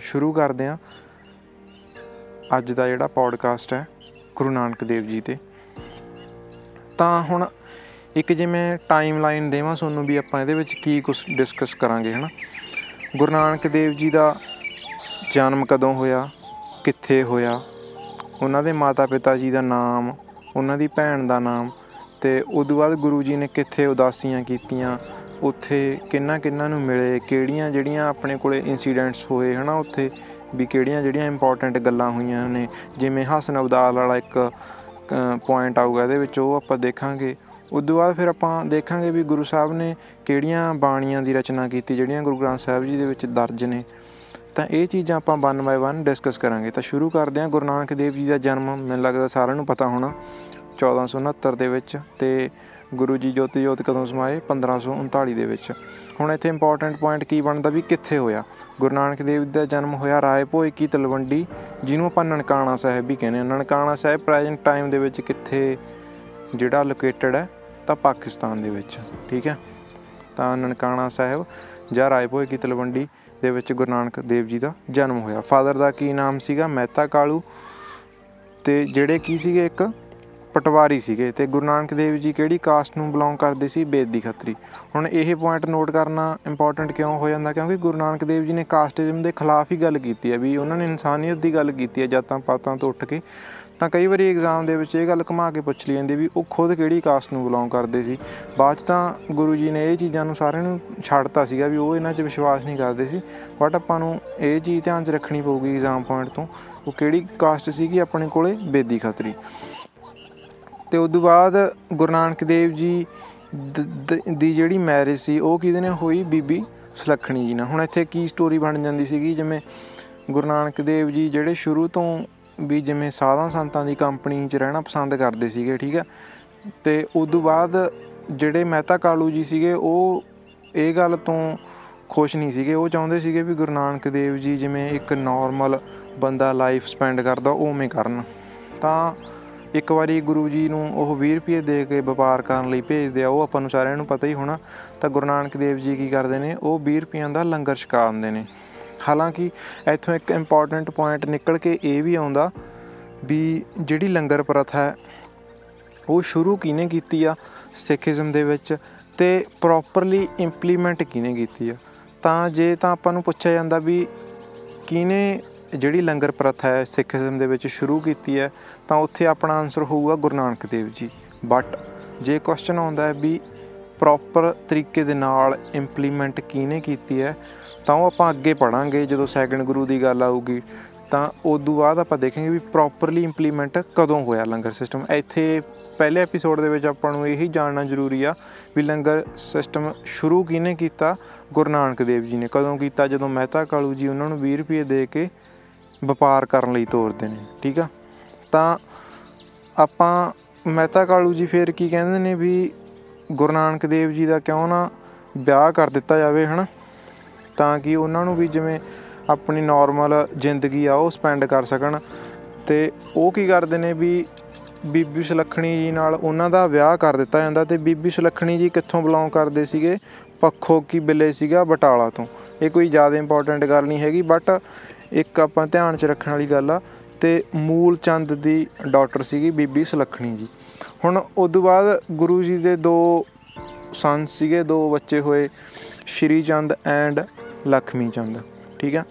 ਸ਼ੁਰੂ ਕਰਦੇ ਹਾਂ। ਅੱਜ ਦਾ ਜਿਹੜਾ ਪੌਡਕਾਸਟ ਹੈ, ਗੁਰੂ ਨਾਨਕ ਦੇਵ ਜੀ ਤੇ। ਤਾਂ ਹੁਣ ਇੱਕ ਜਿਵੇਂ ਟਾਈਮ ਲਾਈਨ ਦੇਵਾਂ ਤੁਹਾਨੂੰ ਵੀ ਆਪਾਂ ਇਹਦੇ ਵਿੱਚ ਕੀ ਕੁਝ ਡਿਸਕਸ ਕਰਾਂਗੇ, ਹਨਾ? ਗੁਰੂ ਨਾਨਕ ਦੇਵ ਜੀ ਦਾ ਜਨਮ ਕਦੋਂ ਹੋਇਆ, ਕਿੱਥੇ ਹੋਇਆ? ਉਹਨਾਂ ਦੇ ਮਾਤਾ ਪਿਤਾ ਜੀ ਦਾ ਨਾਮ, ਉਹਨਾਂ ਦੀ ਭੈਣ ਦਾ ਨਾਮ ਤੇ ਉਦੋਂ ਬਾਅਦ ਗੁਰੂ ਜੀ ਨੇ ਕਿੱਥੇ ਉਦਾਸੀਆਂ ਕੀਤੀਆਂ? ਉੱਥੇ ਕਿੰਨਾ ਕਿੰਨਾ ਨੂੰ ਮਿਲੇ, ਕਿਹੜੀਆਂ ਜਿਹੜੀਆਂ ਆਪਣੇ ਕੋਲੇ ਇਨਸੀਡੈਂਟਸ ਹੋਏ, ਹਨਾ, ਉੱਥੇ ਵੀ ਕਿਹੜੀਆਂ ਜਿਹੜੀਆਂ ਇੰਪੋਰਟੈਂਟ ਗੱਲਾਂ ਹੋਈਆਂ ਨੇ। ਜਿਵੇਂ ਹਸਨ ਅਬਦਾਲ ਵਾਲਾ ਇੱਕ ਪੁਆਇੰਟ ਆਊਗਾ ਇਹਦੇ ਵਿੱਚ, ਉਹ ਆਪਾਂ ਦੇਖਾਂਗੇ। ਉਦੋਂ ਬਾਅਦ ਫਿਰ ਆਪਾਂ ਦੇਖਾਂਗੇ ਵੀ ਗੁਰੂ ਸਾਹਿਬ ਨੇ ਕਿਹੜੀਆਂ ਬਾਣੀਆਂ ਦੀ ਰਚਨਾ ਕੀਤੀ, ਜਿਹੜੀਆਂ ਗੁਰੂ ਗ੍ਰੰਥ ਸਾਹਿਬ ਜੀ ਦੇ ਵਿੱਚ ਦਰਜ ਨੇ। ਤਾਂ ਇਹ ਚੀਜ਼ਾਂ ਆਪਾਂ ਵਨ ਬਾਏ ਵਨ ਡਿਸਕਸ ਕਰਾਂਗੇ। ਤਾਂ ਸ਼ੁਰੂ ਕਰਦੇ ਹਾਂ ਗੁਰੂ ਨਾਨਕ ਦੇਵ ਜੀ ਦਾ ਜਨਮ, ਮੈਨੂੰ ਲੱਗਦਾ ਸਾਰਿਆਂ ਨੂੰ ਪਤਾ ਹੋਣਾ 1469 ਦੇ ਵਿੱਚ। ਤੇ ਗੁਰੂ ਜੀ ਜੋਤੀ ਜੋਤ ਕਦੋਂ ਸਮਾਏ? 1539 ਦੇ ਵਿੱਚ। ਹੁਣ ਇੱਥੇ ਇੰਪੋਰਟੈਂਟ ਪੁਆਇੰਟ ਕੀ ਬਣਦਾ ਵੀ ਕਿੱਥੇ ਹੋਇਆ? ਗੁਰੂ ਨਾਨਕ ਦੇਵ ਦਾ ਜਨਮ ਹੋਇਆ ਰਾਏ ਭੋਏ ਕੀ ਤਲਵੰਡੀ, ਜਿਹਨੂੰ ਆਪਾਂ ਨਨਕਾਣਾ ਸਾਹਿਬ ਵੀ ਕਹਿੰਦੇ ਹਾਂ। ਨਨਕਾਣਾ ਸਾਹਿਬ ਪ੍ਰੈਜ਼ੈਂਟ ਟਾਈਮ ਦੇ ਵਿੱਚ ਕਿੱਥੇ, ਜਿਹੜਾ ਲੋਕੇਟਡ ਹੈ, ਤਾਂ ਪਾਕਿਸਤਾਨ ਦੇ ਵਿੱਚ। ਠੀਕ ਹੈ? ਤਾਂ ਨਨਕਾਣਾ ਸਾਹਿਬ ਜਾਂ ਰਾਏ ਭੋਏ ਕੀ ਤਲਵੰਡੀ ਦੇ ਵਿੱਚ ਗੁਰੂ ਨਾਨਕ ਦੇਵ ਜੀ ਦਾ ਜਨਮ ਹੋਇਆ। ਫਾਦਰ ਦਾ ਕੀ ਨਾਮ ਸੀਗਾ? ਮਹਿਤਾ ਕਾਲੂ। ਤੇ ਜਿਹੜੇ ਕੀ ਸੀਗੇ ਇੱਕ? ਪਟਵਾਰੀ ਸੀਗੇ ਤੇ ਗੁਰੂ ਨਾਨਕ ਦੇਵ ਜੀ ਕਿਹੜੀ ਕਾਸਟ ਨੂੰ ਬਿਲੋਂਗ ਕਰਦੇ ਸੀ? ਬੇਦੀ ਖੱਤਰੀ। ਹੁਣ ਇਹ ਪੁਆਇੰਟ ਨੋਟ ਕਰਨਾ ਇੰਪੋਰਟੈਂਟ ਕਿਉਂ ਹੋ ਜਾਂਦਾ? ਕਿਉਂਕਿ ਗੁਰੂ ਨਾਨਕ ਦੇਵ ਜੀ ਨੇ ਕਾਸਟਿਜ਼ਮ ਦੇ ਖਿਲਾਫ ਹੀ ਗੱਲ ਕੀਤੀ ਹੈ ਵੀ ਉਹਨਾਂ ਨੇ ਇਨਸਾਨੀਅਤ ਦੀ ਗੱਲ ਕੀਤੀ ਹੈ ਜਾਤਾਂ ਪਾਤਾਂ ਤੋਂ ਉੱਠ ਕੇ। ਤਾਂ ਕਈ ਵਾਰੀ ਐਗਜ਼ਾਮ ਦੇ ਵਿੱਚ ਇਹ ਗੱਲ ਘੁਮਾ ਕੇ ਪੁੱਛ ਲਈ ਜਾਂਦੀ ਵੀ ਉਹ ਖੁਦ ਕਿਹੜੀ ਕਾਸਟ ਨੂੰ ਬਿਲੋਂਗ ਕਰਦੇ ਸੀ? ਬਾਅਦ 'ਚ ਤਾਂ ਗੁਰੂ ਜੀ ਨੇ ਇਹ ਚੀਜ਼ਾਂ ਨੂੰ ਸਾਰਿਆਂ ਨੂੰ ਛੱਡਤਾ ਸੀਗਾ ਵੀ ਉਹ ਇਹਨਾਂ 'ਚ ਵਿਸ਼ਵਾਸ ਨਹੀਂ ਕਰਦੇ ਸੀ। ਬਟ ਆਪਾਂ ਨੂੰ ਇਹ ਚੀਜ਼ ਧਿਆਨ 'ਚ ਰੱਖਣੀ ਪਊਗੀ ਐਗਜ਼ਾਮ ਪੁਆਇੰਟ ਤੋਂ, ਉਹ ਕਿਹੜੀ ਕਾਸਟ ਸੀਗੀ? ਆਪਣੇ ਕੋਲੇ ਬੇਦੀ ਖੱਤਰੀ। ਤੇ ਉਸ ਤੋਂ ਬਾਅਦ ਗੁਰੂ ਨਾਨਕ ਦੇਵ ਜੀ ਦੀ ਜਿਹੜੀ ਮੈਰਿਜ ਸੀ, ਉਹ ਕਿਹਦੇ ਨਾਲ ਹੋਈ? ਬੀਬੀ ਸੁਲੱਖਣੀ ਜੀ ਨਾਲ। ਹੁਣ ਇੱਥੇ ਕੀ ਸਟੋਰੀ ਬਣ ਜਾਂਦੀ ਸੀਗੀ? ਜਿਵੇਂ ਗੁਰੂ ਨਾਨਕ ਦੇਵ ਜੀ ਜਿਹੜੇ ਸ਼ੁਰੂ ਤੋਂ ਵੀ ਜਿਵੇਂ ਸਾਧਾਂ ਸੰਤਾਂ ਦੀ ਕੰਪਨੀ 'ਚ ਰਹਿਣਾ ਪਸੰਦ ਕਰਦੇ ਸੀਗੇ, ਠੀਕ ਹੈ ਤੇ ਉਸ ਤੋਂ ਬਾਅਦ ਜਿਹੜੇ ਮਹਿਤਾ ਕਾਲੂ ਜੀ ਸੀਗੇ, ਉਹ ਇਹ ਗੱਲ ਤੋਂ ਖੁਸ਼ ਨਹੀਂ ਸੀਗੇ। ਉਹ ਚਾਹੁੰਦੇ ਸੀਗੇ ਵੀ ਗੁਰੂ ਨਾਨਕ ਦੇਵ ਜੀ ਜਿਵੇਂ ਇੱਕ ਨਾਰਮਲ ਬੰਦਾ ਲਾਈਫ ਸਪੈਂਡ ਕਰਦਾ ਉਵੇਂ ਕਰਨ। ਤਾਂ ਇੱਕ ਵਾਰੀ ਗੁਰੂ ਜੀ ਨੂੰ ਉਹ 20 ਰੁਪਏ ਦੇ ਕੇ ਵਪਾਰ ਕਰਨ ਲਈ ਭੇਜਦੇ ਆ, ਉਹ ਆਪਾਂ ਨੂੰ ਸਾਰਿਆਂ ਨੂੰ ਪਤਾ ਹੀ ਹੋਣਾ। ਤਾਂ ਗੁਰੂ ਨਾਨਕ ਦੇਵ ਜੀ ਕੀ ਕਰਦੇ ਨੇ? ਉਹ 20 ਰੁਪਈਆਂ ਦਾ ਲੰਗਰ ਛਕਾ ਦਿੰਦੇ ਨੇ। ਹਾਲਾਂਕਿ ਇੱਥੋਂ ਇੱਕ ਇੰਪੋਰਟੈਂਟ ਪੁਆਇੰਟ ਨਿਕਲ ਕੇ ਇਹ ਵੀ ਆਉਂਦਾ ਵੀ ਜਿਹੜੀ ਲੰਗਰ ਪ੍ਰਥਾ ਹੈ, ਉਹ ਸ਼ੁਰੂ ਕਿਹਨੇ ਕੀਤੀ ਆ? ਸਿੱਖੀਜ਼ਮ ਦੇ ਵਿੱਚ ਤੇ ਪ੍ਰੋਪਰਲੀ ਇੰਪਲੀਮੈਂਟ ਕਿਹਨੇ ਕੀਤੀ ਆ? ਤਾਂ ਜੇ ਤਾਂ ਆਪਾਂ ਨੂੰ ਪੁੱਛਿਆ ਜਾਂਦਾ ਵੀ ਕਿਹਨੇ ਜਿਹੜੀ ਲੰਗਰ ਪ੍ਰਥਾ ਹੈ ਸਿੱਖੀਜ਼ਮ ਦੇ ਵਿੱਚ ਸ਼ੁਰੂ ਕੀਤੀ ਹੈ, ਤਾਂ ਉੱਥੇ ਆਪਣਾ ਆਨਸਰ ਹੋਊਗਾ ਗੁਰੂ ਨਾਨਕ ਦੇਵ ਜੀ। ਬਟ ਜੇ ਕੁਐਸਚਨ ਆਉਂਦਾ ਹੈ ਵੀ ਪ੍ਰੋਪਰ ਤਰੀਕੇ ਦੇ ਨਾਲ ਇੰਪਲੀਮੈਂਟ ਕਿਹਨੇ ਕੀਤੀ ਹੈ, ਤਾਂ ਉਹ ਆਪਾਂ ਅੱਗੇ ਪੜਾਂਗੇ ਜਦੋਂ ਸੈਕੰਡ ਗੁਰੂ ਦੀ ਗੱਲ ਆਊਗੀ, ਤਾਂ ਉਸ ਤੋਂ ਬਾਅਦ ਆਪਾਂ ਦੇਖਾਂਗੇ ਵੀ ਪ੍ਰੋਪਰਲੀ ਇੰਪਲੀਮੈਂਟ ਕਦੋਂ ਹੋਇਆ ਲੰਗਰ ਸਿਸਟਮ ਇੱਥੇ ਪਹਿਲੇ ਐਪੀਸੋਡ ਦੇ ਵਿੱਚ ਆਪਾਂ ਨੂੰ ਇਹੀ ਜਾਣਨਾ ਜ਼ਰੂਰੀ ਆ ਵੀ ਲੰਗਰ ਸਿਸਟਮ ਸ਼ੁਰੂ ਕਿਹਨੇ ਕੀਤਾ? ਗੁਰੂ ਨਾਨਕ ਦੇਵ ਜੀ ਨੇ। ਕਦੋਂ ਕੀਤਾ? ਜਦੋਂ ਮਹਿਤਾ ਕਾਲੂ ਜੀ ਉਹਨਾਂ ਨੂੰ 20 ਰੁਪਏ ਦੇ ਕੇ ਵਪਾਰ ਕਰਨ ਲਈ ਤੋਰਦੇ ਨੇ, ਠੀਕ ਆ? ਤਾਂ ਆਪਾਂ ਮਹਿਤਾ ਕਾਲੂ ਜੀ ਫੇਰ ਕੀ ਕਹਿੰਦੇ ਨੇ ਵੀ ਗੁਰੂ ਨਾਨਕ ਦੇਵ ਜੀ ਦਾ ਕਿਉਂ ਨਾ ਵਿਆਹ ਕਰ ਦਿੱਤਾ ਜਾਵੇ, ਹਨਾ? ਤਾਂ ਕਿ ਉਹਨਾਂ ਨੂੰ ਵੀ ਜਿਵੇਂ ਆਪਣੀ ਨਾਰਮਲ ਜ਼ਿੰਦਗੀ ਆ, ਉਹ ਸਪੈਂਡ ਕਰ ਸਕਣ। ਤੇ ਉਹ ਕੀ ਕਰਦੇ ਨੇ ਵੀ ਬੀਬੀ ਸੁਲੱਖਣੀ ਜੀ ਨਾਲ ਉਹਨਾਂ ਦਾ ਵਿਆਹ ਕਰ ਦਿੱਤਾ ਜਾਂਦਾ ਤੇ ਬੀਬੀ ਸੁਲੱਖਣੀ ਜੀ ਕਿੱਥੋਂ ਬਿਲੋਂਗ ਕਰਦੇ ਸੀਗੇ? ਪੱਖੋ ਕੀ ਬਿੱਲੇ ਸੀਗਾ ਬਟਾਲਾ ਤੋਂ। ਇਹ ਕੋਈ ਜ਼ਿਆਦਾ ਇੰਪੋਰਟੈਂਟ ਗੱਲ ਨਹੀਂ ਹੈਗੀ ਬਟ ਇੱਕ ਆਪਾਂ ਧਿਆਨ 'ਚ ਰੱਖਣ ਵਾਲੀ ਗੱਲ ਆ, ਤੇ ਮੂਲ ਚੰਦ ਦੀ ਡਾਕਟਰ ਸੀਗੀ ਬੀਬੀ ਸੁਲੱਖਣੀ ਜੀ। ਹੁਣ ਉਸ ਤੋਂ ਬਾਅਦ ਗੁਰੂ ਜੀ ਦੇ ਦੋ ਸਨ ਸੀਗੇ, ਦੋ ਬੱਚੇ ਹੋਏ, ਸ਼੍ਰੀ ਚੰਦ ਐਂਡ ਲਖਮੀ ਚੰਦ, ਠੀਕ ਆ?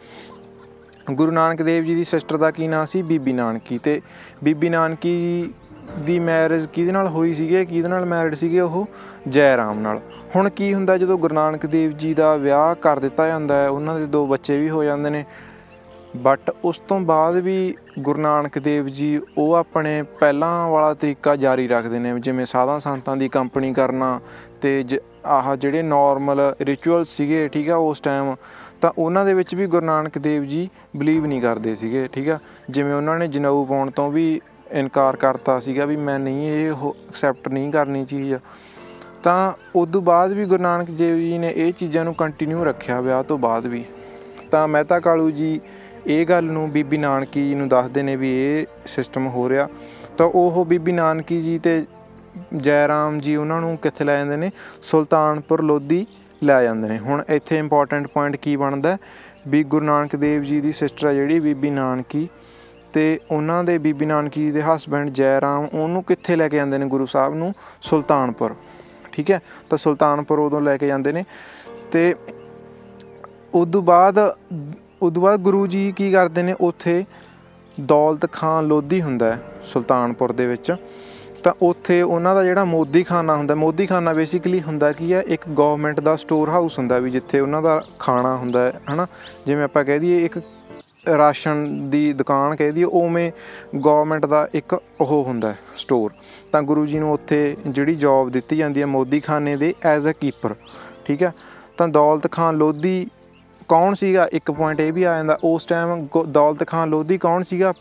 ਗੁਰੂ ਨਾਨਕ ਦੇਵ ਜੀ ਦੀ ਸਿਸਟਰ ਦਾ ਕੀ ਨਾਂ ਸੀ? ਬੀਬੀ ਨਾਨਕੀ। ਤੇ ਬੀਬੀ ਨਾਨਕੀ ਦੀ ਮੈਰਿਜ ਕਿਹਦੇ ਨਾਲ ਹੋਈ ਸੀਗੀ? ਕਿਹਦੇ ਨਾਲ ਮੈਰਿਡ ਸੀਗੇ ਉਹ? ਜੈ ਰਾਮ ਨਾਲ। ਹੁਣ ਕੀ ਹੁੰਦਾ ਜਦੋਂ ਗੁਰੂ ਨਾਨਕ ਦੇਵ ਜੀ ਦਾ ਵਿਆਹ ਕਰ ਦਿੱਤਾ ਜਾਂਦਾ ਹੈ, ਉਹਨਾਂ ਦੇ ਦੋ ਬੱਚੇ ਵੀ ਹੋ ਜਾਂਦੇ ਨੇ ਬਟ ਉਸ ਤੋਂ ਬਾਅਦ ਵੀ ਗੁਰੂ ਨਾਨਕ ਦੇਵ ਜੀ ਉਹ ਆਪਣੇ ਪਹਿਲਾਂ ਵਾਲਾ ਤਰੀਕਾ ਜਾਰੀ ਰੱਖਦੇ ਨੇ, ਜਿਵੇਂ ਸਾਧਾਂ ਸੰਤਾਂ ਦੀ ਕੰਪਨੀ ਕਰਨਾ ਤੇ ਆਹ ਜਿਹੜੇ ਨਾਰਮਲ ਰਿਚੁਅਲ ਸੀਗੇ, ਠੀਕ ਆ, ਉਸ ਟਾਈਮ ਤਾਂ ਉਹਨਾਂ ਦੇ ਵਿੱਚ ਵੀ ਗੁਰੂ ਨਾਨਕ ਦੇਵ ਜੀ ਬਲੀਵ ਨਹੀਂ ਕਰਦੇ ਸੀਗੇ, ਠੀਕ ਆ। ਜਿਵੇਂ ਉਹਨਾਂ ਨੇ ਜਨੇਊ ਪਾਉਣ ਤੋਂ ਵੀ ਇਨਕਾਰ ਕਰਤਾ ਸੀਗਾ ਵੀ ਮੈਂ ਨਹੀਂ ਇਹ ਐਕਸੈਪਟ ਨਹੀਂ ਕਰਨੀ ਚੀਜ਼। ਤਾਂ ਉਸ ਤੋਂ ਬਾਅਦ ਵੀ ਗੁਰੂ ਨਾਨਕ ਦੇਵ ਜੀ ਨੇ ਇਹ ਚੀਜ਼ਾਂ ਨੂੰ ਕੰਟੀਨਿਊ ਰੱਖਿਆ ਵਿਆਹ ਤੋਂ ਬਾਅਦ ਵੀ। ਤਾਂ ਮਹਿਤਾ ਕਾਲੂ ਜੀ ਇਹ ਗੱਲ ਨੂੰ ਬੀਬੀ ਨਾਨਕੀ ਜੀ ਨੂੰ ਦੱਸਦੇ ਨੇ ਵੀ ਇਹ ਸਿਸਟਮ ਹੋ ਰਿਹਾ। ਤਾਂ ਉਹ ਬੀਬੀ ਨਾਨਕੀ ਜੀ ਤੇ ਜੈ ਰਾਮ ਜੀ ਉਹਨਾਂ ਨੂੰ ਕਿੱਥੇ ਲੈ ਜਾਂਦੇ ਨੇ? ਸੁਲਤਾਨਪੁਰ ਲੋਧੀ ਲੈ ਜਾਂਦੇ ਨੇ। ਹੁਣ ਇੱਥੇ ਇੰਪੋਰਟੈਂਟ ਪੁਆਇੰਟ ਕੀ ਬਣਦਾ? ਵੀ ਗੁਰੂ ਨਾਨਕ ਦੇਵ ਜੀ ਦੀ ਸਿਸਟਰ ਹੈ ਜਿਹੜੀ ਬੀਬੀ ਨਾਨਕੀ ਤੇ ਉਹਨਾਂ ਦੇ ਬੀਬੀ ਨਾਨਕੀ ਦੇ ਹਸਬੰਡ ਜੈ ਰਾਮ ਉਹਨੂੰ ਕਿੱਥੇ ਲੈ ਕੇ ਜਾਂਦੇ ਨੇ ਗੁਰੂ ਸਾਹਿਬ ਨੂੰ? ਸੁਲਤਾਨਪੁਰ। ਠੀਕ ਹੈ? ਤਾਂ ਸੁਲਤਾਨਪੁਰ ਉਦੋਂ ਲੈ ਕੇ ਜਾਂਦੇ ਨੇ ਤੇ ਉਦੋਂ ਬਾਅਦ ਉਦੋਂ ਬਾਅਦ ਗੁਰੂ ਜੀ ਕੀ ਕਰਦੇ ਨੇ, ਉੱਥੇ ਦੌਲਤ ਖਾਨ ਲੋਧੀ ਹੁੰਦਾ ਹੈ, ਸੁਲਤਾਨਪੁਰ ਦੇ ਵਿੱਚ। ਤਾਂ ਉੱਥੇ ਉਹਨਾਂ ਦਾ ਜਿਹੜਾ ਮੋਦੀ ਖਾਨਾ ਹੁੰਦਾ, ਮੋਦੀ ਖਾਨਾ ਬੇਸਿਕਲੀ ਹੁੰਦਾ ਕੀ ਹੈ, ਇੱਕ ਗਵਰਨਮੈਂਟ ਦਾ ਸਟੋਰ ਹਾਊਸ ਹੁੰਦਾ ਵੀ ਜਿੱਥੇ ਉਹਨਾਂ ਦਾ ਖਾਣਾ ਹੁੰਦਾ ਹੈ, ਹਨਾ। ਜਿਵੇਂ ਆਪਾਂ ਕਹਿ ਦਈਏ, ਇੱਕ ਰਾਸ਼ਨ ਦੀ ਦੁਕਾਨ ਕਹਿ ਦਈਏ, ਉਵੇਂ ਗਵਰਨਮੈਂਟ ਦਾ ਇੱਕ ਉਹ ਹੁੰਦਾ ਸਟੋਰ ਤਾਂ ਗੁਰੂ ਜੀ ਨੂੰ ਉੱਥੇ ਜਿਹੜੀ ਜੌਬ ਦਿੱਤੀ ਜਾਂਦੀ ਹੈ ਮੋਦੀ ਖਾਨੇ ਦੇ ਐਜ਼ ਅ ਕੀਪਰ ਠੀਕ ਹੈ। ਤਾਂ ਦੌਲਤ ਖਾਨ ਲੋਧੀ ਕੌਣ ਸੀਗਾ? ਇੱਕ ਪੁਆਇੰਟ ਇਹ ਵੀ ਆ ਜਾਂਦਾ ਉਸ ਟਾਈਮ ਦੌਲਤ ਖਾਨ ਲੋਧੀ ਕੌਣ ਸੀਗਾ?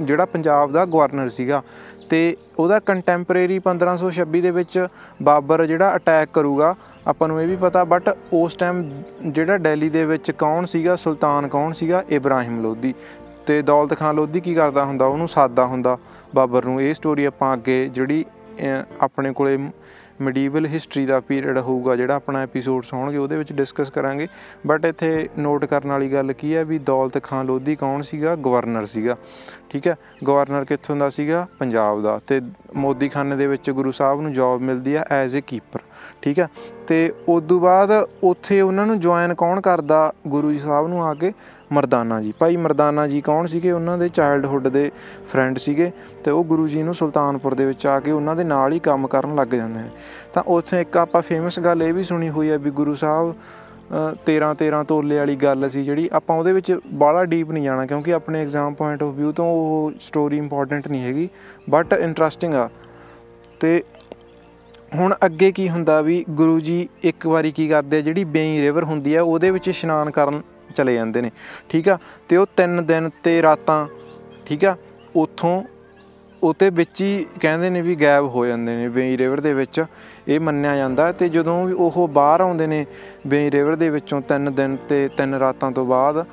ਜਿਹੜਾ ਪੰਜਾਬ ਦਾ ਗਵਰਨਰ ਸੀਗਾ। ਤੇ ਉਹਦਾ ਕੰਟੈਂਪਰੇਰੀ 1526 ਦੇ ਵਿੱਚ ਬਾਬਰ ਜਿਹੜਾ ਅਟੈਕ ਕਰੂਗਾ ਆਪਾਂ ਨੂੰ ਇਹ ਵੀ ਪਤਾ ਬਟ ਉਸ ਟਾਈਮ ਜਿਹੜਾ ਦਿੱਲੀ ਦੇ ਵਿੱਚ ਕੌਣ ਸੀਗਾ ਸੁਲਤਾਨ ਕੌਣ ਸੀਗਾ? ਇਬਰਾਹਿਮ ਲੋਧੀ। ਤੇ ਦੌਲਤ ਖਾਨ ਲੋਧੀ ਕੀ ਕਰਦਾ ਹੁੰਦਾ? ਉਹਨੂੰ ਸਾਦਾ ਹੁੰਦਾ। ਬਾਬਰ ਨੂੰ ਇਹ ਸਟੋਰੀ ਆਪਾਂ ਅੱਗੇ ਜਿਹੜੀ ਅਹ, ਆਪਣੇ ਕੋਲੇ ਮੈਡੀਵਲ ਹਿਸਟਰੀ ਦਾ ਪੀਰੀਅਡ ਹੋਊਗਾ, ਜਿਹੜਾ ਆਪਣਾ ਐਪੀਸੋਡਸ ਹੋਣਗੇ, ਉਹਦੇ ਵਿੱਚ ਡਿਸਕਸ ਕਰਾਂਗੇ। ਬਟ ਇੱਥੇ ਨੋਟ ਕਰਨ ਵਾਲੀ ਗੱਲ ਕੀ ਹੈ ਵੀ ਦੌਲਤ ਖਾਨ ਲੋਧੀ ਕੌਣ ਸੀਗਾ? ਗਵਰਨਰ ਸੀਗਾ। ਠੀਕ ਹੈ? ਗਵਰਨਰ ਕਿੱਥੋਂ ਦਾ ਸੀਗਾ? ਪੰਜਾਬ ਦਾ। ਤੇ ਮੋਦੀ ਖਾਨੇ ਦੇ ਵਿੱਚ ਗੁਰੂ ਸਾਹਿਬ ਨੂੰ ਜੌਬ ਮਿਲਦੀ ਆ ਐਜ਼ ਅ ਕੀਪਰ ਠੀਕ ਹੈ? ਤੇ ਉਸ ਤੋਂ ਬਾਅਦ ਉੱਥੇ ਉਹਨਾਂ ਨੂੰ ਜੁਆਇਨ ਕੌਣ ਕਰਦਾ? ਗੁਰੂ ਜੀ ਸਾਹਿਬ ਨੂੰ ਆ ਕੇ ਮਰਦਾਨਾ ਜੀ। ਭਾਈ ਮਰਦਾਨਾ ਜੀ ਕੌਣ ਸੀਗੇ? ਉਹਨਾਂ ਦੇ ਚਾਈਲਡਹੁੱਡ ਦੇ ਫਰੈਂਡ ਸੀਗੇ ਤੇ ਉਹ ਗੁਰੂ ਜੀ ਨੂੰ ਸੁਲਤਾਨਪੁਰ ਦੇ ਵਿੱਚ ਆ ਕੇ ਉਹਨਾਂ ਦੇ ਨਾਲ ਹੀ ਕੰਮ ਕਰਨ ਲੱਗ ਜਾਂਦੇ ਨੇ। ਤਾਂ ਉੱਥੇ ਇੱਕ ਆਪਾਂ ਫੇਮਸ ਗੱਲ ਇਹ ਵੀ ਸੁਣੀ ਹੋਈ ਹੈ ਵੀ ਗੁਰੂ ਸਾਹਿਬ 13 13 ਤੋਲੇ ਵਾਲੀ ਗੱਲ ਸੀ ਜਿਹੜੀ ਆਪਾਂ ਉਹਦੇ ਵਿੱਚ ਬਾਹਲਾ ਡੀਪ ਨਹੀਂ ਜਾਣਾ ਕਿਉਂਕਿ ਆਪਣੇ ਐਗਜ਼ਾਮ ਪੁਆਇੰਟ ਆਫ View ਤੋਂ ਉਹ ਸਟੋਰੀ ਇੰਪੋਰਟੈਂਟ ਨਹੀਂ ਹੈਗੀ ਬਟ ਇੰਟਰਸਟਿੰਗ ਆ। ਤੇ ਹੁਣ ਅੱਗੇ ਕੀ ਹੁੰਦਾ ਵੀ ਗੁਰੂ ਜੀ ਇੱਕ ਵਾਰੀ ਕੀ ਕਰਦੇ ਆ, ਜਿਹੜੀ ਬੇਈ ਰਿਵਰ ਹੁੰਦੀ ਆ, ਉਹਦੇ ਵਿੱਚ ਇਸ਼ਨਾਨ ਕਰਨ ਚਲੇ ਜਾਂਦੇ ਨੇ, ਠੀਕ ਆ ਤੇ ਉਹ ਤਿੰਨ ਦਿਨ ਤੇ ਰਾਤਾਂ, ਠੀਕ ਆ ਉੱਥੋਂ ਉਤੇ ਵਿੱਚ ਹੀ ਕਹਿੰਦੇ ਨੇ ਵੀ ਗਾਇਬ ਹੋ ਜਾਂਦੇ ਨੇ ਬੇਈ ਰਿਵਰ ਦੇ ਵਿੱਚ, ਇਹ ਮੰਨਿਆ ਜਾਂਦਾ ਤੇ ਜਦੋਂ ਵੀ ਉਹ ਬਾਹਰ ਆਉਂਦੇ ਨੇ ਬੇਈ ਰਿਵਰ ਦੇ ਵਿੱਚੋਂ ਤਿੰਨ ਦਿਨ ਤੇ ਤਿੰਨ ਰਾਤਾਂ ਤੋਂ ਬਾਅਦ,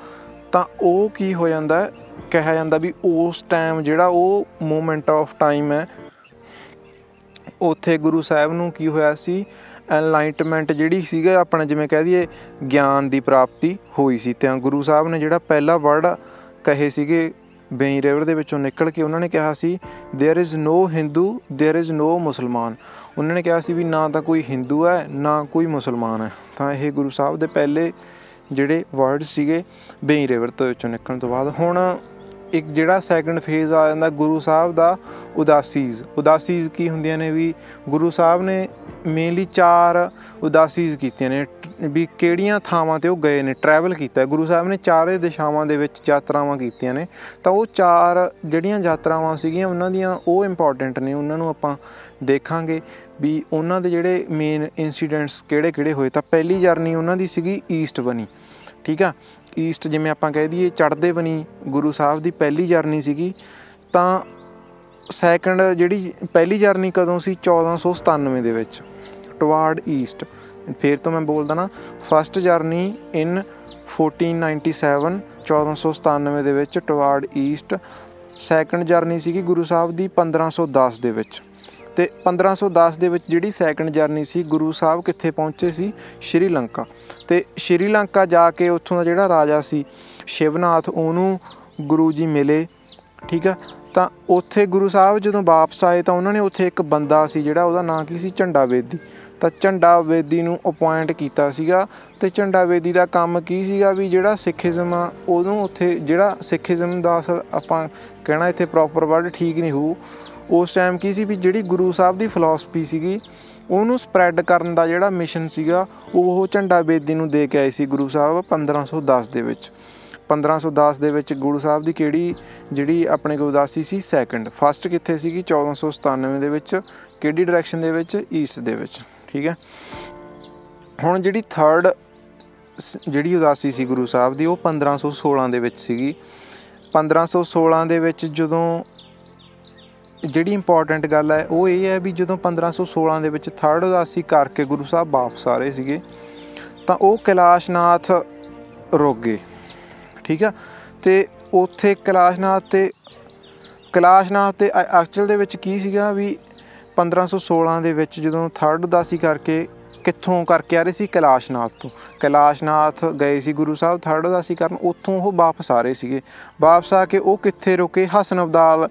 ਤਾਂ ਉਹ ਕੀ ਹੋ ਜਾਂਦਾ ਹੈ? ਕਿਹਾ ਜਾਂਦਾ ਵੀ ਉਸ ਟਾਈਮ ਜਿਹੜਾ ਉਹ ਮੂਮੈਂਟ ਆਫ ਟਾਈਮ ਹੈ, ਉੱਥੇ ਗੁਰੂ ਸਾਹਿਬ ਨੂੰ ਕੀ ਹੋਇਆ ਸੀ ਐਨਲਾਈਟਮੈਂਟ ਜਿਹੜੀ ਸੀਗਾ ਆਪਣਾ ਜਿਵੇਂ ਕਹਿ ਦਈਏ ਗਿਆਨ ਦੀ ਪ੍ਰਾਪਤੀ ਹੋਈ ਸੀ ਤੇ ਗੁਰੂ ਸਾਹਿਬ ਨੇ ਜਿਹੜਾ ਪਹਿਲਾ ਵਰਡ ਕਹੇ ਸੀਗੇ ਬੇਈ ਰਿਵਰ ਦੇ ਵਿੱਚੋਂ ਨਿਕਲ ਕੇ ਉਹਨਾਂ ਨੇ ਕਿਹਾ ਸੀ there is no Hindu there is no ਮੁਸਲਮਾਨ ਉਹਨਾਂ ਨੇ ਕਿਹਾ ਸੀ ਵੀ ਨਾ ਤਾਂ ਕੋਈ ਹਿੰਦੂ ਹੈ ਨਾ ਕੋਈ ਮੁਸਲਮਾਨ ਹੈ ਤਾਂ ਇਹ ਗੁਰੂ ਸਾਹਿਬ ਦੇ ਪਹਿਲੇ ਜਿਹੜੇ ਵਰਡ ਸੀਗੇ ਬੇਈ ਰਿਵਰ ਤੋਂ ਵਿੱਚੋਂ ਨਿਕਲਣ ਤੋਂ ਬਾਅਦ ਹੁਣ ਇੱਕ ਜਿਹੜਾ ਸੈਕੰਡ ਫੇਜ਼ ਆ ਜਾਂਦਾ ਗੁਰੂ ਸਾਹਿਬ ਦਾ ਉਦਾਸੀਜ਼। ਉਦਾਸੀਜ਼ ਕੀ ਹੁੰਦੀਆਂ ਨੇ ਵੀ ਗੁਰੂ ਸਾਹਿਬ ਨੇ ਮੇਨਲੀ ਚਾਰ ਉਦਾਸੀਜ਼ ਕੀਤੀਆਂ ਨੇ। ਟ- ਵੀ ਕਿਹੜੀਆਂ ਥਾਵਾਂ ਤੇ ਉਹ ਗਏ ਨੇ ਟਰੈਵਲ ਕੀਤਾ। ਹੈ। ਗੁਰੂ ਸਾਹਿਬ ਨੇ ਚਾਰੇ ਦਿਸ਼ਾਵਾਂ ਦੇ ਵਿੱਚ ਯਾਤਰਾਵਾਂ ਕੀਤੀਆਂ ਨੇ। ਤਾਂ ਉਹ ਚਾਰ ਜਿਹੜੀਆਂ ਯਾਤਰਾਵਾਂ ਸੀਗੀਆਂ, ਉਹਨਾਂ ਦੀਆਂ ਉਹ ਇੰਪੋਰਟੈਂਟ ਨੇ। ਉਹਨਾਂ ਨੂੰ ਆਪਾਂ ਦੇਖਾਂਗੇ ਵੀ ਉਹਨਾਂ ਦੇ ਜਿਹੜੇ ਮੇਨ ਇਨਸੀਡੈਂਟਸ ਕਿਹੜੇ-ਕਿਹੜੇ ਹੋਏ। ਤਾਂ ਪਹਿਲੀ ਜਰਨੀ ਉਹਨਾਂ ਦੀ ਸੀਗੀ ਈਸਟ ਬਣੀ। ਠੀਕ ਆ? ਈਸਟ ਜਿਵੇਂ ਆਪਾਂ ਕਹਿ ਦਈਏ, ਚੜ੍ਹਦੇ ਬਣੀ ਗੁਰੂ ਸਾਹਿਬ ਦੀ ਪਹਿਲੀ ਜਰਨੀ ਸੀਗੀ, ਤਾਂ ਸੈਕੰਡ ਜਿਹੜੀ ਪਹਿਲੀ ਜਰਨੀ ਕਦੋਂ ਸੀ? 1497 ਦੇ ਵਿੱਚ ਟਵਾਰਡ ਈਸਟ ਫੇਰ ਤੋਂ ਮੈਂ ਬੋਲਦਾ ਨਾ ਫਸਟ ਜਰਨੀ ਇਨ 1497 1497 ਦੇ ਵਿੱਚ ਟਵਾਰਡ ਈਸਟ ਸੈਕੰਡ ਜਰਨੀ ਸੀਗੀ ਗੁਰੂ ਸਾਹਿਬ ਦੀ 1510 ਦੇ ਵਿੱਚ। ਤੇ 1510 ਦੇ ਵਿੱਚ ਜਿਹੜੀ ਸੈਕੰਡ ਜਰਨੀ ਸੀ, ਗੁਰੂ ਸਾਹਿਬ ਕਿੱਥੇ ਪਹੁੰਚੇ ਸੀ? ਸ਼੍ਰੀ ਲੰਕਾ ਤੇ ਸ਼੍ਰੀ ਲੰਕਾ ਜਾ ਕੇ ਉੱਥੋਂ ਦਾ ਜਿਹੜਾ ਰਾਜਾ ਸੀ, ਸ਼ਿਵਨਾਥ, ਉਹਨੂੰ ਗੁਰੂ ਜੀ ਮਿਲੇ, ਠੀਕ ਆ? ਤਾਂ ਉੱਥੇ ਗੁਰੂ ਸਾਹਿਬ ਜਦੋਂ ਵਾਪਸ ਆਏ ਤਾਂ ਉਹਨਾਂ ਨੇ ਉੱਥੇ ਇੱਕ ਬੰਦਾ ਸੀ ਜਿਹੜਾ ਉਹਦਾ ਨਾਂ ਕੀ ਸੀ? ਝੰਡਾ ਵੇਦੀ। ਤਾਂ ਝੰਡਾ ਵੇਦੀ ਨੂੰ ਅਪਾਇੰਟ ਕੀਤਾ ਸੀਗਾ ਤੇ ਝੰਡਾ ਵੇਦੀ ਦਾ ਕੰਮ ਕੀ ਸੀਗਾ ਵੀ ਜਿਹੜਾ ਸਿੱਖੀਜ਼ਮ ਆ, ਉਹਨੂੰ ਉੱਥੇ ਜਿਹੜਾ ਸਿੱਖੀਜ਼ਮ ਦਾ ਅਸਲ ਆਪਾਂ ਕਹਿਣਾ ਇੱਥੇ ਪ੍ਰੋਪਰ ਵਰਡ ਠੀਕ ਨਹੀਂ ਹੋਊ, ਉਸ ਟਾਈਮ ਕੀ ਸੀ ਵੀ ਜਿਹੜੀ ਗੁਰੂ ਸਾਹਿਬ ਦੀ ਫਿਲਾਸਫੀ ਸੀਗੀ, ਉਹਨੂੰ ਸਪਰੈਡ ਕਰਨ ਦਾ ਜਿਹੜਾ ਮਿਸ਼ਨ ਸੀਗਾ, ਉਹ ਝੰਡਾ ਵੇਦੀ ਨੂੰ ਦੇ ਕੇ ਆਏ ਸੀ ਗੁਰੂ ਸਾਹਿਬ 1510 ਦੇ ਵਿੱਚ। 1510 ਦੇ ਵਿੱਚ ਗੁਰੂ ਸਾਹਿਬ ਦੀ ਕਿਹੜੀ ਜਿਹੜੀ ਆਪਣੇ ਕੋਲ ਉਦਾਸੀ ਸੀ? ਸੈਕੰਡ ਫਸਟ ਕਿੱਥੇ ਸੀਗੀ? 1497 ਦੇ ਵਿੱਚ। ਕਿਹੜੀ ਡਾਇਰੈਕਸ਼ਨ ਦੇ ਵਿੱਚ? ਈਸਟ ਦੇ ਵਿੱਚ। ਠੀਕ ਹੈ? ਹੁਣ ਜਿਹੜੀ ਥਰਡ ਜਿਹੜੀ ਉਦਾਸੀ ਸੀ ਗੁਰੂ ਸਾਹਿਬ ਦੀ, ਉਹ 1516 ਦੇ ਵਿੱਚ ਸੀਗੀ। 1516 ਦੇ ਵਿੱਚ ਜਦੋਂ ਜਿਹੜੀ ਇੰਪੋਰਟੈਂਟ ਗੱਲ ਹੈ, ਉਹ ਇਹ ਹੈ ਵੀ ਜਦੋਂ 1516 ਦੇ ਵਿੱਚ ਥਰਡ ਉਦਾਸੀ ਕਰਕੇ ਗੁਰੂ ਸਾਹਿਬ ਵਾਪਸ ਆ ਰਹੇ ਸੀਗੇ, ਤਾਂ ਉਹ ਕੈਲਾਸ਼ਨਾਥ ਰੁਕ ਗਏ। ਠੀਕ ਆ ਤੇ ਉੱਥੇ ਕੈਲਾਸ਼ਨਾਥ ਤੇ ਕੈਲਾਸ਼ਨਾਥ ਤੇ ਐਕਚੁਅਲ ਦੇ ਵਿੱਚ ਕੀ ਸੀਗਾ ਵੀ 1516 ਦੇ ਵਿੱਚ ਜਦੋਂ ਥਰਡ ਉਦਾਸੀ ਕਰਕੇ ਕਿੱਥੋਂ ਕਰਕੇ ਆ ਰਹੇ ਸੀ? ਕੈਲਾਸ਼ਨਾਥ ਤੋਂ। ਕੈਲਾਸ਼ਨਾਥ ਗਏ ਸੀ ਗੁਰੂ ਸਾਹਿਬ ਥਰਡ ਉਦਾਸੀ ਕਰਨ, ਉੱਥੋਂ ਉਹ ਵਾਪਸ ਆ ਰਹੇ ਸੀਗੇ। ਵਾਪਸ ਆ ਕੇ ਉਹ ਕਿੱਥੇ ਰੁਕੇ? ਹਸਨ ਅਬਦਾਲ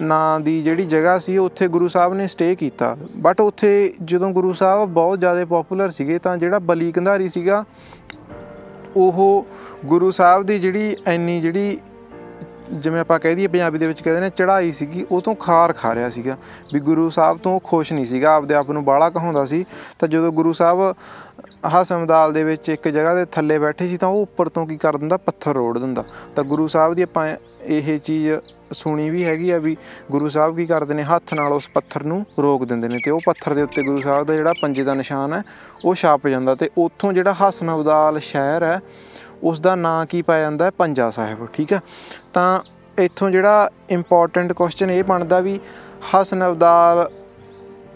ਨਾਂ ਦੀ ਜਿਹੜੀ ਜਗ੍ਹਾ ਸੀ, ਉੱਥੇ ਗੁਰੂ ਸਾਹਿਬ ਨੇ ਸਟੇ ਕੀਤਾ। ਬਟ ਉੱਥੇ ਜਦੋਂ ਗੁਰੂ ਸਾਹਿਬ ਬਹੁਤ ਜ਼ਿਆਦਾ ਪਪੂਲਰ ਸੀਗੇ, ਤਾਂ ਜਿਹੜਾ ਬਲੀ ਕੰਧਾਰੀ ਸੀਗਾ, ਉਹ ਗੁਰੂ ਸਾਹਿਬ ਦੀ ਜਿਹੜੀ ਐਨੀ ਜਿਹੜੀ ਜਿਵੇਂ ਆਪਾਂ ਕਹਿ ਦਈਏ ਪੰਜਾਬੀ ਦੇ ਵਿੱਚ ਕਹਿੰਦੇ ਨੇ, ਚੜ੍ਹਾਈ ਸੀਗੀ, ਉਹ ਤੋਂ ਖਾਰ ਖਾ ਰਿਹਾ ਸੀਗਾ। ਵੀ ਗੁਰੂ ਸਾਹਿਬ ਤੋਂ ਉਹ ਖੁਸ਼ ਨਹੀਂ ਸੀਗਾ, ਆਪਦੇ ਆਪ ਨੂੰ ਬਾਹਲਾ ਕਹਾਉਂਦਾ ਸੀ। ਤਾਂ ਜਦੋਂ ਗੁਰੂ ਸਾਹਿਬ ਹਸਮਦਾਲ ਦੇ ਵਿੱਚ ਇੱਕ ਜਗ੍ਹਾ ਦੇ ਥੱਲੇ ਬੈਠੇ ਸੀ, ਤਾਂ ਉਹ ਉੱਪਰ ਤੋਂ ਕੀ ਕਰ ਦਿੰਦਾ? ਪੱਥਰ ਰੋੜ ਦਿੰਦਾ। ਤਾਂ ਗੁਰੂ ਸਾਹਿਬ ਦੀ ਆਪਾਂ ਇਹ ਚੀਜ਼ ਸੁਣੀ ਵੀ ਹੈਗੀ ਆ ਵੀ ਗੁਰੂ ਸਾਹਿਬ ਕੀ ਕਰਦੇ ਨੇ? ਹੱਥ ਨਾਲ ਉਸ ਪੱਥਰ ਨੂੰ ਰੋਕ ਦਿੰਦੇ ਨੇ ਤੇ ਉਹ ਪੱਥਰ ਦੇ ਉੱਤੇ ਗੁਰੂ ਸਾਹਿਬ ਦਾ ਜਿਹੜਾ ਪੰਜੇ ਦਾ ਨਿਸ਼ਾਨ ਹੈ, ਉਹ ਛਾਪ ਜਾਂਦਾ ਤੇ ਉੱਥੋਂ ਜਿਹੜਾ ਹਸਨ ਅਬਦਾਲ ਸ਼ਹਿਰ ਹੈ ਉਸ ਦਾ ਨਾਂ ਕੀ ਪਾਇਆ ਜਾਂਦਾ ਹੈ? ਪੰਜਾ ਸਾਹਿਬ, ਠੀਕ ਹੈ? ਤਾਂ ਇੱਥੋਂ ਜਿਹੜਾ ਇੰਪੋਰਟੈਂਟ ਕੁਐਸਚਨ ਇਹ ਬਣਦਾ ਵੀ ਹਸਨ ਅਬਦਾਲ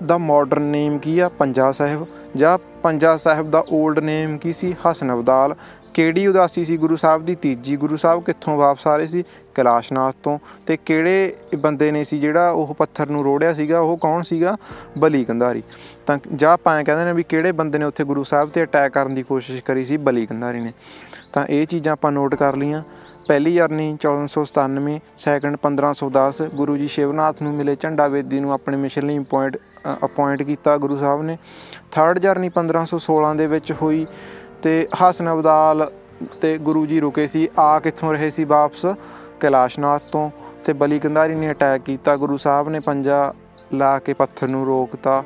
ਦਾ ਮਾਡਰਨ ਨੇਮ ਕੀ ਆ? ਪੰਜਾ ਸਾਹਿਬ, ਜਾਂ ਪੰਜਾ ਸਾਹਿਬ ਦਾ 올ਡ ਨੇਮ ਕੀ ਸੀ? ਹਸਨ ਅਬਦਾਲ ਕਿਹੜੀ ਉਦਾਸੀ ਸੀ ਗੁਰੂ ਸਾਹਿਬ ਦੀ? ਤੀਜੀ ਗੁਰੂ ਸਾਹਿਬ ਕਿੱਥੋਂ ਵਾਪਸ ਆ ਰਹੇ ਸੀ? ਕੈਲਾਸ਼ਨਾਥ ਤੋਂ। ਤੇ ਕਿਹੜੇ ਬੰਦੇ ਨੇ ਸੀ ਜਿਹੜਾ ਉਹ ਪੱਥਰ ਨੂੰ ਰੋੜਿਆ ਸੀਗਾ? ਉਹ ਕੌਣ ਸੀਗਾ? ਬਲੀ ਕੰਧਾਰੀ ਤਾਂ ਜਾਂ ਆਪਾਂ ਐਂ ਕਹਿੰਦੇ ਨੇ ਵੀ ਕਿਹੜੇ ਬੰਦੇ ਨੇ ਉੱਥੇ ਗੁਰੂ ਸਾਹਿਬ ਤੇ ਅਟੈਕ ਕਰਨ ਦੀ ਕੋਸ਼ਿਸ਼ ਕਰੀ ਸੀ? ਬਲੀ ਕੰਧਾਰੀ ਨੇ। ਤਾਂ ਇਹ ਚੀਜ਼ਾਂ ਆਪਾਂ ਨੋਟ ਕਰ ਲਈਆਂ। ਪਹਿਲੀ ਜਰਨੀ 1497 ਸੈਕੰਡ 1510 ਗੁਰੂ ਜੀ ਸ਼ਿਵਨਾਥ ਨੂੰ ਮਿਲੇ ਝੰਡਾ ਵੇਦੀ ਨੂੰ ਆਪਣੇ ਮਿਸ਼ਨ ਲਈ ਅਪਾਇੰਟ ਅਪਾਇੰਟ ਕੀਤਾ ਗੁਰੂ ਸਾਹਿਬ ਨੇ। ਥਰਡ ਜਰਨੀ 1516 ਦੇ ਵਿੱਚ ਹੋਈ। ਤੇ ਹਸਨ ਅਬਦਾਲ ਤੇ ਗੁਰੂ ਜੀ ਰੁਕੇ ਸੀ, ਆ ਕਿੱਥੋਂ ਰਹੇ ਸੀ ਵਾਪਸ? ਕੈਲਾਸ਼ਨਾਥ ਤੋਂ। ਤੇ ਬਲੀ ਕੰਧਾਰੀ ਨੇ ਅਟੈਕ ਕੀਤਾ, ਗੁਰੂ ਸਾਹਿਬ ਨੇ ਪੰਜਾ ਲਾ ਕੇ ਪੱਥਰ ਨੂੰ ਰੋਕਤਾ।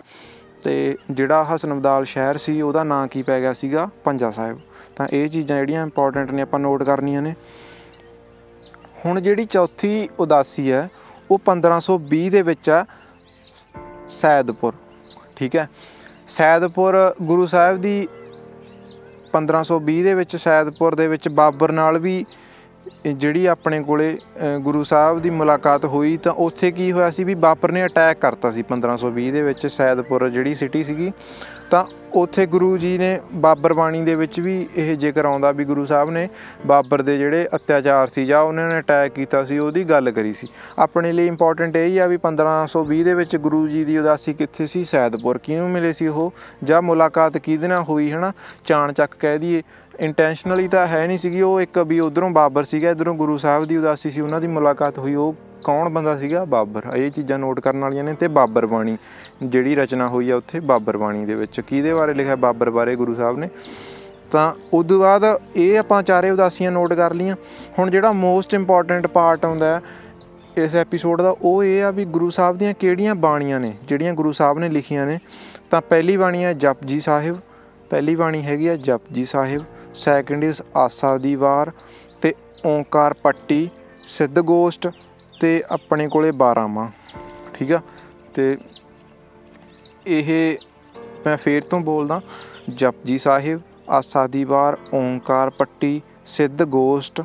ਤੇ ਜਿਹੜਾ ਹਸਨ ਅਬਦਾਲ ਸ਼ਹਿਰ ਸੀ, ਉਹਦਾ ਨਾਂ ਕੀ ਪੈ ਗਿਆ ਸੀਗਾ? ਪੰਜਾ ਸਾਹਿਬ। ਤਾਂ ਇਹ ਚੀਜ਼ਾਂ ਜਿਹੜੀਆਂ ਇੰਪੋਰਟੈਂਟ ਨੇ, ਆਪਾਂ ਨੋਟ ਕਰਨੀਆਂ ਨੇ। ਹੁਣ ਜਿਹੜੀ ਚੌਥੀ ਉਦਾਸੀ ਹੈ, ਉਹ 1520 ਦੇ ਵਿੱਚ ਹੈ, ਸੈਦਪੁਰ। ਠੀਕ ਹੈ? ਸੈਦਪੁਰ ਗੁਰੂ ਸਾਹਿਬ ਦੀ 1520 ਦੇ ਵਿੱਚ ਸੈਦਪੁਰ ਦੇ ਵਿੱਚ ਬਾਬਰ ਨਾਲ ਵੀ ਜਿਹੜੀ ਆਪਣੇ ਕੋਲੇ ਅ, ਗੁਰੂ ਸਾਹਿਬ ਦੀ ਮੁਲਾਕਾਤ ਹੋਈ ਤਾਂ ਉੱਥੇ ਕੀ ਹੋਇਆ ਸੀ ਵੀ ਬਾਬਰ ਨੇ ਅਟੈਕ ਕਰਤਾ ਸੀ 1520 ਦੇ ਵਿੱਚ ਸੈਦਪੁਰ ਜਿਹੜੀ ਸਿਟੀ ਸੀਗੀ। ਤਾਂ ਉੱਥੇ ਗੁਰੂ ਜੀ ਨੇ ਬਾਬਰ ਬਾਣੀ ਦੇ ਵਿੱਚ ਵੀ ਇਹ ਜ਼ਿਕਰ ਆਉਂਦਾ ਵੀ ਗੁਰੂ ਸਾਹਿਬ ਨੇ ਬਾਬਰ ਦੇ ਜਿਹੜੇ ਅਤਿਆਚਾਰ ਸੀ ਜਾਂ ਉਹਨਾਂ ਨੇ ਅਟੈਕ ਕੀਤਾ ਸੀ ਉਹਦੀ ਗੱਲ ਕਰੀ ਸੀ। ਆਪਣੇ ਲਈ ਇੰਪੋਰਟੈਂਟ ਇਹ ਹੀ ਆ ਵੀ 1520 ਦੇ ਵਿੱਚ ਗੁਰੂ ਜੀ ਦੀ ਉਦਾਸੀ ਕਿੱਥੇ ਸੀ? ਸੈਦਪੁਰ। ਕਿਹਨੂੰ ਮਿਲੇ ਸੀ ਉਹ? ਜਾਂ ਮੁਲਾਕਾਤ ਕਿਹਦੇ ਨਾਲ ਹੋਈ ਹਨਾ? ਚਾਣ ਚੱਕ ਕਹਿ ਦਈਏ। ਇੰਟੈਂਸ਼ਨਲੀ ਤਾਂ ਹੈ ਨਹੀਂ ਸੀਗੀ, ਉਹ ਇੱਕ ਵੀ ਉਧਰੋਂ ਬਾਬਰ ਸੀਗਾ, ਇਧਰੋਂ ਗੁਰੂ ਸਾਹਿਬ ਦੀ ਉਦਾਸੀ ਸੀ, ਉਹਨਾਂ ਦੀ ਮੁਲਾਕਾਤ ਹੋਈ, ਉਹ ਕੌਣ ਬੰਦਾ ਸੀਗਾ? ਬਾਬਰ। ਇਹ ਚੀਜ਼ਾਂ ਨੋਟ ਕਰਨ ਵਾਲੀਆਂ ਨੇ ਤੇ ਬਾਬਰ ਬਾਣੀ, ਜਿਹੜੀ ਰਚਨਾ ਹੋਈ ਆ ਉੱਥੇ ਬਾਬਰ ਬਾਣੀ ਦੇ ਵਿੱਚ। ਕਿਹਦੇ ਬਾਰੇ ਲਿਖਿਆ? ਬਾਬਰ ਬਾਰੇ ਗੁਰੂ ਸਾਹਿਬ ਨੇ। ਤਾਂ ਉਦੋਂ ਬਾਅਦ ਇਹ ਆਪਾਂ ਚਾਰੇ ਉਦਾਸੀਆਂ ਨੋਟ ਕਰ ਲਈਆਂ। ਹੁਣ ਜਿਹੜਾ ਮੋਸਟ ਇੰਪੋਰਟੈਂਟ ਪਾਰਟ ਆਉਂਦਾ ਹੈ ਇਸ ਐਪੀਸੋਡ ਦਾ, ਉਹ ਇਹ ਆ ਵੀ ਗੁਰੂ ਸਾਹਿਬ ਦੀਆਂ ਕਿਹੜੀਆਂ ਬਾਣੀਆਂ ਨੇ, ਜਿਹੜੀਆਂ ਗੁਰੂ ਸਾਹਿਬ ਨੇ ਲਿਖੀਆਂ ਨੇ। ਤਾਂ ਪਹਿਲੀ ਬਾਣੀ ਹੈ ਜਪਜੀ ਸਾਹਿਬ, ਪਹਿਲੀ ਬਾਣੀ ਹੈਗੀ ਆ ਜਪਜੀ ਸਾਹਿਬ। ਸੈਕੰਡ ਇਜ਼ ਆਸਾ ਦੀ ਵਾਰ ਤੇ ਓਂਕਾਰ ਪੱਟੀ, ਸਿੱਧ ਗੋਸ਼ਟ ਤੇ ਆਪਣੇ ਕੋਲੇ 12 ਮਾਂ ਠੀਕ ਆ? ਤੇ ਇਹ ਮੈਂ ਫੇਰ ਤੋਂ ਬੋਲਦਾ, ਜਪਜੀ ਸਾਹਿਬ, ਆਸਾ ਦੀ ਵਾਰ, ਓਂਕਾਰ ਪੱਟੀ, ਸਿੱਧ ਗੋਸ਼ਟ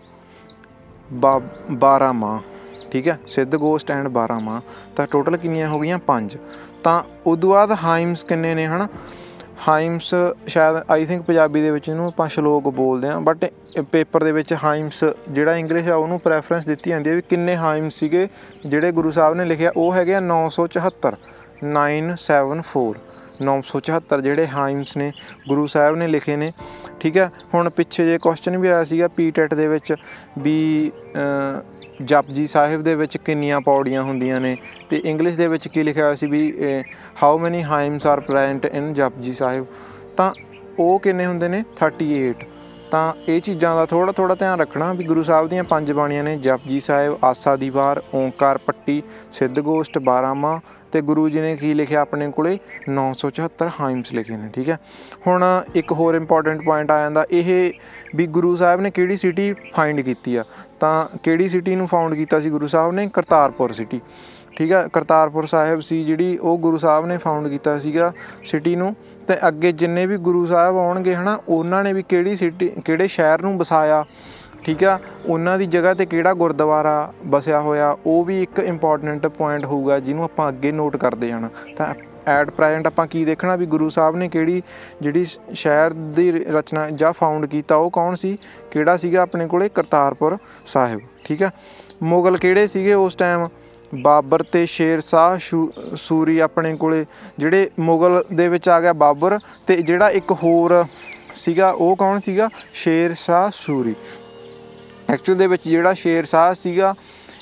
12 ਮਾਂ ਠੀਕ ਹੈ ਸਿੱਧ ਗੋਸ਼ਟ ਐਂਡ 12 ਮਾਂ ਤਾਂ ਟੋਟਲ ਕਿੰਨੀਆਂ ਹੋ ਗਈਆਂ? 5 ਤਾਂ ਉਦੋਂ ਬਾਅਦ ਹਾਈਮਸ ਕਿੰਨੇ ਨੇ, ਹਨਾ? ਹਾਈਮਸ ਸ਼ਾਇਦ ਆਈ ਥਿੰਕ ਪੰਜਾਬੀ ਦੇ ਵਿੱਚ ਇਹਨੂੰ ਆਪਾਂ ਸ਼ਲੋਕ ਬੋਲਦੇ ਆ ਬਟ ਪੇਪਰ ਦੇ ਵਿੱਚ ਹਾਈਮਸ ਜਿਹੜਾ ਇੰਗਲਿਸ਼ ਆ, ਉਹਨੂੰ ਪ੍ਰੈਫਰੈਂਸ ਦਿੱਤੀ ਜਾਂਦੀ ਹੈ ਵੀ ਕਿੰਨੇ ਹਾਈਮਸ ਸੀਗੇ, ਜਿਹੜੇ ਗੁਰੂ ਸਾਹਿਬ ਨੇ ਲਿਖਿਆ, ਉਹ ਹੈਗੇ ਆ 974 974 974 ਜਿਹੜੇ ਹਾਈਮਸ ਨੇ, ਗੁਰੂ ਸਾਹਿਬ ਨੇ ਲਿਖੇ ਨੇ। ਠੀਕ ਹੈ? ਹੁਣ ਪਿੱਛੇ ਜੇ ਕੁਐਸਚਨ ਵੀ ਆਇਆ ਸੀਗਾ ਪੀਟੈਟ ਦੇ ਵਿੱਚ ਵੀ ਅਹ, ਜਪਜੀ ਸਾਹਿਬ ਦੇ ਵਿੱਚ ਕਿੰਨੀਆਂ ਪੌੜੀਆਂ ਹੁੰਦੀਆਂ ਨੇ ਤੇ ਇੰਗਲਿਸ਼ ਦੇ ਵਿੱਚ ਕੀ ਲਿਖਿਆ ਹੋਇਆ ਸੀ ਵੀ how many hymns are present in Japji Sahib? ਤਾਂ ਉਹ ਕਿੰਨੇ ਹੁੰਦੇ ਨੇ? 38 ਤਾਂ ਇਹ ਚੀਜ਼ਾਂ ਦਾ ਥੋੜਾ ਥੋੜਾ ਧਿਆਨ ਰੱਖਣਾ ਵੀ ਗੁਰੂ ਸਾਹਿਬ ਦੀਆਂ ਪੰਜ ਬਾਣੀਆਂ ਨੇ ਜਪਜੀ ਸਾਹਿਬ, ਆਸਾ ਦੀ ਵਾਰ, ਓਂਕਾਰ ਪੱਟੀ, ਸਿੱਧ ਗੋਸ਼ਟ 12 ਮਾਹ ਤੇ ਗੁਰੂ ਜੀ ਨੇ ਕੀ ਲਿਖਿਆ ਆਪਣੇ ਕੋਲੇ? 974 ਹਾਈਮਸ ਲਿਖੇ ਨੇ, ਠੀਕ ਹੈ? ਹੁਣ ਇੱਕ ਹੋਰ ਇੰਪੋਰਟੈਂਟ ਪੁਆਇੰਟ ਆ ਜਾਂਦਾ, ਇਹ ਵੀ ਗੁਰੂ ਸਾਹਿਬ ਨੇ ਕਿਹੜੀ ਸਿਟੀ ਫਾਈਂਡ ਕੀਤੀ ਆ? ਤਾਂ ਕਿਹੜੀ ਸਿਟੀ ਨੂੰ ਫਾਊਂਡ ਕੀਤਾ ਸੀ ਗੁਰੂ ਸਾਹਿਬ ਨੇ? ਕਰਤਾਰਪੁਰ ਸਿਟੀ ਠੀਕ ਹੈ, ਕਰਤਾਰਪੁਰ ਸਾਹਿਬ ਸੀ ਜਿਹੜੀ ਉਹ ਗੁਰੂ ਸਾਹਿਬ ਨੇ ਫਾਊਂਡ ਕੀਤਾ ਸੀਗਾ ਸਿਟੀ ਨੂੰ। ਤੇ ਅੱਗੇ ਜਿੰਨੇ ਵੀ ਗੁਰੂ ਸਾਹਿਬ ਆਉਣਗੇ ਹਨਾ, ਉਹਨਾਂ ਨੇ ਵੀ ਕਿਹੜੀ ਸਿਟੀ ਕਿਹੜੇ ਸ਼ਹਿਰ ਨੂੰ ਵਸਾਇਆ, ਠੀਕ ਆ? ਉਹਨਾਂ ਦੀ ਜਗ੍ਹਾ ਤੇ ਕਿਹੜਾ ਗੁਰਦੁਆਰਾ ਬਸਿਆ ਹੋਇਆ, ਉਹ ਵੀ ਇੱਕ ਇੰਪੋਰਟੈਂਟ ਪੁਆਇੰਟ ਹੋਊਗਾ, ਜਿਹਨੂੰ ਆਪਾਂ ਅੱਗੇ ਨੋਟ ਕਰਦੇ ਜਾਣਾ ਤਾਂ ਐਟ ਪ੍ਰੈਜ਼ੈਂਟ ਆਪਾਂ ਕੀ ਦੇਖਣਾ ਵੀ ਗੁਰੂ ਸਾਹਿਬ ਨੇ ਕਿਹੜੀ, ਜਿਹੜੀ ਸ਼ਹਿਰ ਦੀ ਰਚਨਾ ਜਾਂ ਫਾਊਂਡ ਕੀਤਾ, ਉਹ ਕੌਣ ਸੀ? ਕਿਹੜਾ ਸੀਗਾ ਆਪਣੇ ਕੋਲੇ? ਕਰਤਾਰਪੁਰ ਸਾਹਿਬ, ਠੀਕ ਆ? ਮੁਗਲ ਕਿਹੜੇ ਸੀਗੇ ਉਸ ਟਾਈਮ ਬਾਬਰ ਤੇ ਸ਼ੇਰ ਸ਼ਾਹ ਸ਼ੂ- ਸੂਰੀ ਆਪਣੇ ਕੋਲੇ, ਜਿਹੜੇ ਮੁਗਲ ਦੇ ਵਿੱਚ ਆ ਗਿਆ ਬਾਬਰ ਤੇ ਜਿਹੜਾ ਇੱਕ ਹੋਰ ਸੀਗਾ, ਉਹ ਕੌਣ ਸੀਗਾ? ਸ਼ੇਰ ਸ਼ਾਹ ਸੂਰੀ। ਐਕਚੁਅਲ ਦੇ ਵਿੱਚ ਜਿਹੜਾ ਸ਼ੇਰ ਸ਼ਾਹ ਸੀਗਾ,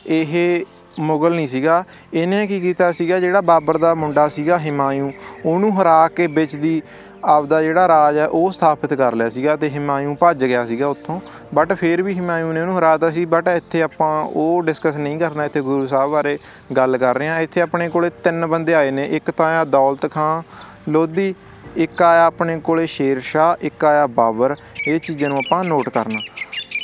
ਇਹ ਮੁਗਲ ਨਹੀਂ ਸੀਗਾ। ਇਹਨੇ ਕੀ ਕੀਤਾ ਸੀਗਾ, ਜਿਹੜਾ ਬਾਬਰ ਦਾ ਮੁੰਡਾ ਸੀਗਾ ਹਿਮਾਯੂ, ਉਹਨੂੰ ਹਰਾ ਕੇ ਵਿੱਚ ਦੀ ਆਪਦਾ ਜਿਹੜਾ ਰਾਜ ਹੈ, ਉਹ ਸਥਾਪਿਤ ਕਰ ਲਿਆ ਸੀਗਾ ਤੇ ਹਿਮਾਯੂ ਭੱਜ ਗਿਆ ਸੀਗਾ ਉੱਥੋਂ। ਬਟ ਫਿਰ ਵੀ ਹਿਮਾਯੂ ਨੇ ਉਹਨੂੰ ਹਰਾਤਾ ਸੀ ਬਟ ਇੱਥੇ ਆਪਾਂ ਉਹ ਡਿਸਕਸ ਨਹੀਂ ਕਰਨਾ, ਇੱਥੇ ਗੁਰੂ ਸਾਹਿਬ ਬਾਰੇ ਗੱਲ ਕਰ ਰਹੇ ਹਾਂ। ਇੱਥੇ ਆਪਣੇ ਕੋਲੇ ਤਿੰਨ ਬੰਦੇ ਆਏ ਨੇ, ਇੱਕ ਤਾਂ ਆ ਦੌਲਤ ਖਾਂ ਲੋਧੀ, ਇੱਕ ਆਇਆ ਆਪਣੇ ਕੋਲੇ ਸ਼ੇਰ ਸ਼ਾਹ, ਇੱਕ ਆਇਆ ਬਾਬਰ। ਇਹ ਚੀਜ਼ਾਂ ਨੂੰ ਆਪਾਂ ਨੋਟ ਕਰਨਾ।